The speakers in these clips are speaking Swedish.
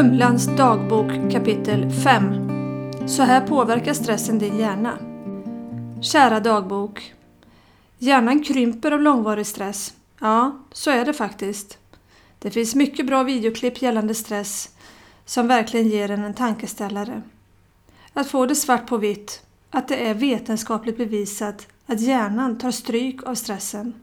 Humlans dagbok kapitel 5 Så här påverkar stressen din hjärna. Kära dagbok. Hjärnan krymper av långvarig stress. Ja, så är det faktiskt. Det finns mycket bra videoklipp gällande stress som verkligen ger en en tankeställare. Att få det svart på vitt, att det är vetenskapligt bevisat att hjärnan tar stryk av stressen.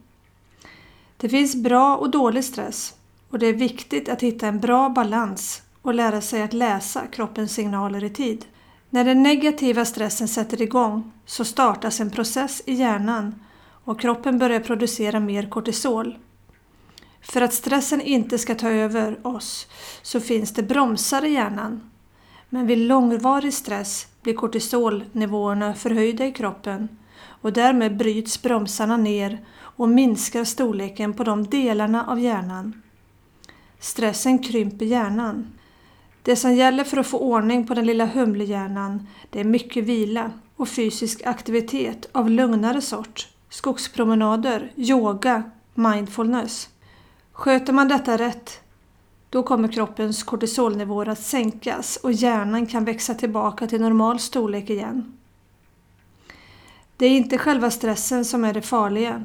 Det finns bra och dålig stress och det är viktigt att hitta en bra balans och lära sig att läsa kroppens signaler i tid. När den negativa stressen sätter igång så startas en process i hjärnan och kroppen börjar producera mer kortisol. För att stressen inte ska ta över oss så finns det bromsar i hjärnan. Men vid långvarig stress blir kortisolnivåerna förhöjda i kroppen och därmed bryts bromsarna ner och minskar storleken på de delarna av hjärnan. Stressen krymper hjärnan. Det som gäller för att få ordning på den lilla humlehjärnan det är mycket vila och fysisk aktivitet av lugnare sort. Skogspromenader, yoga, mindfulness. Sköter man detta rätt då kommer kroppens kortisolnivåer att sänkas och hjärnan kan växa tillbaka till normal storlek igen. Det är inte själva stressen som är det farliga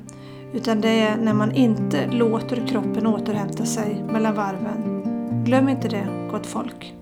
utan det är när man inte låter kroppen återhämta sig mellan varven. Glöm inte det, gott folk.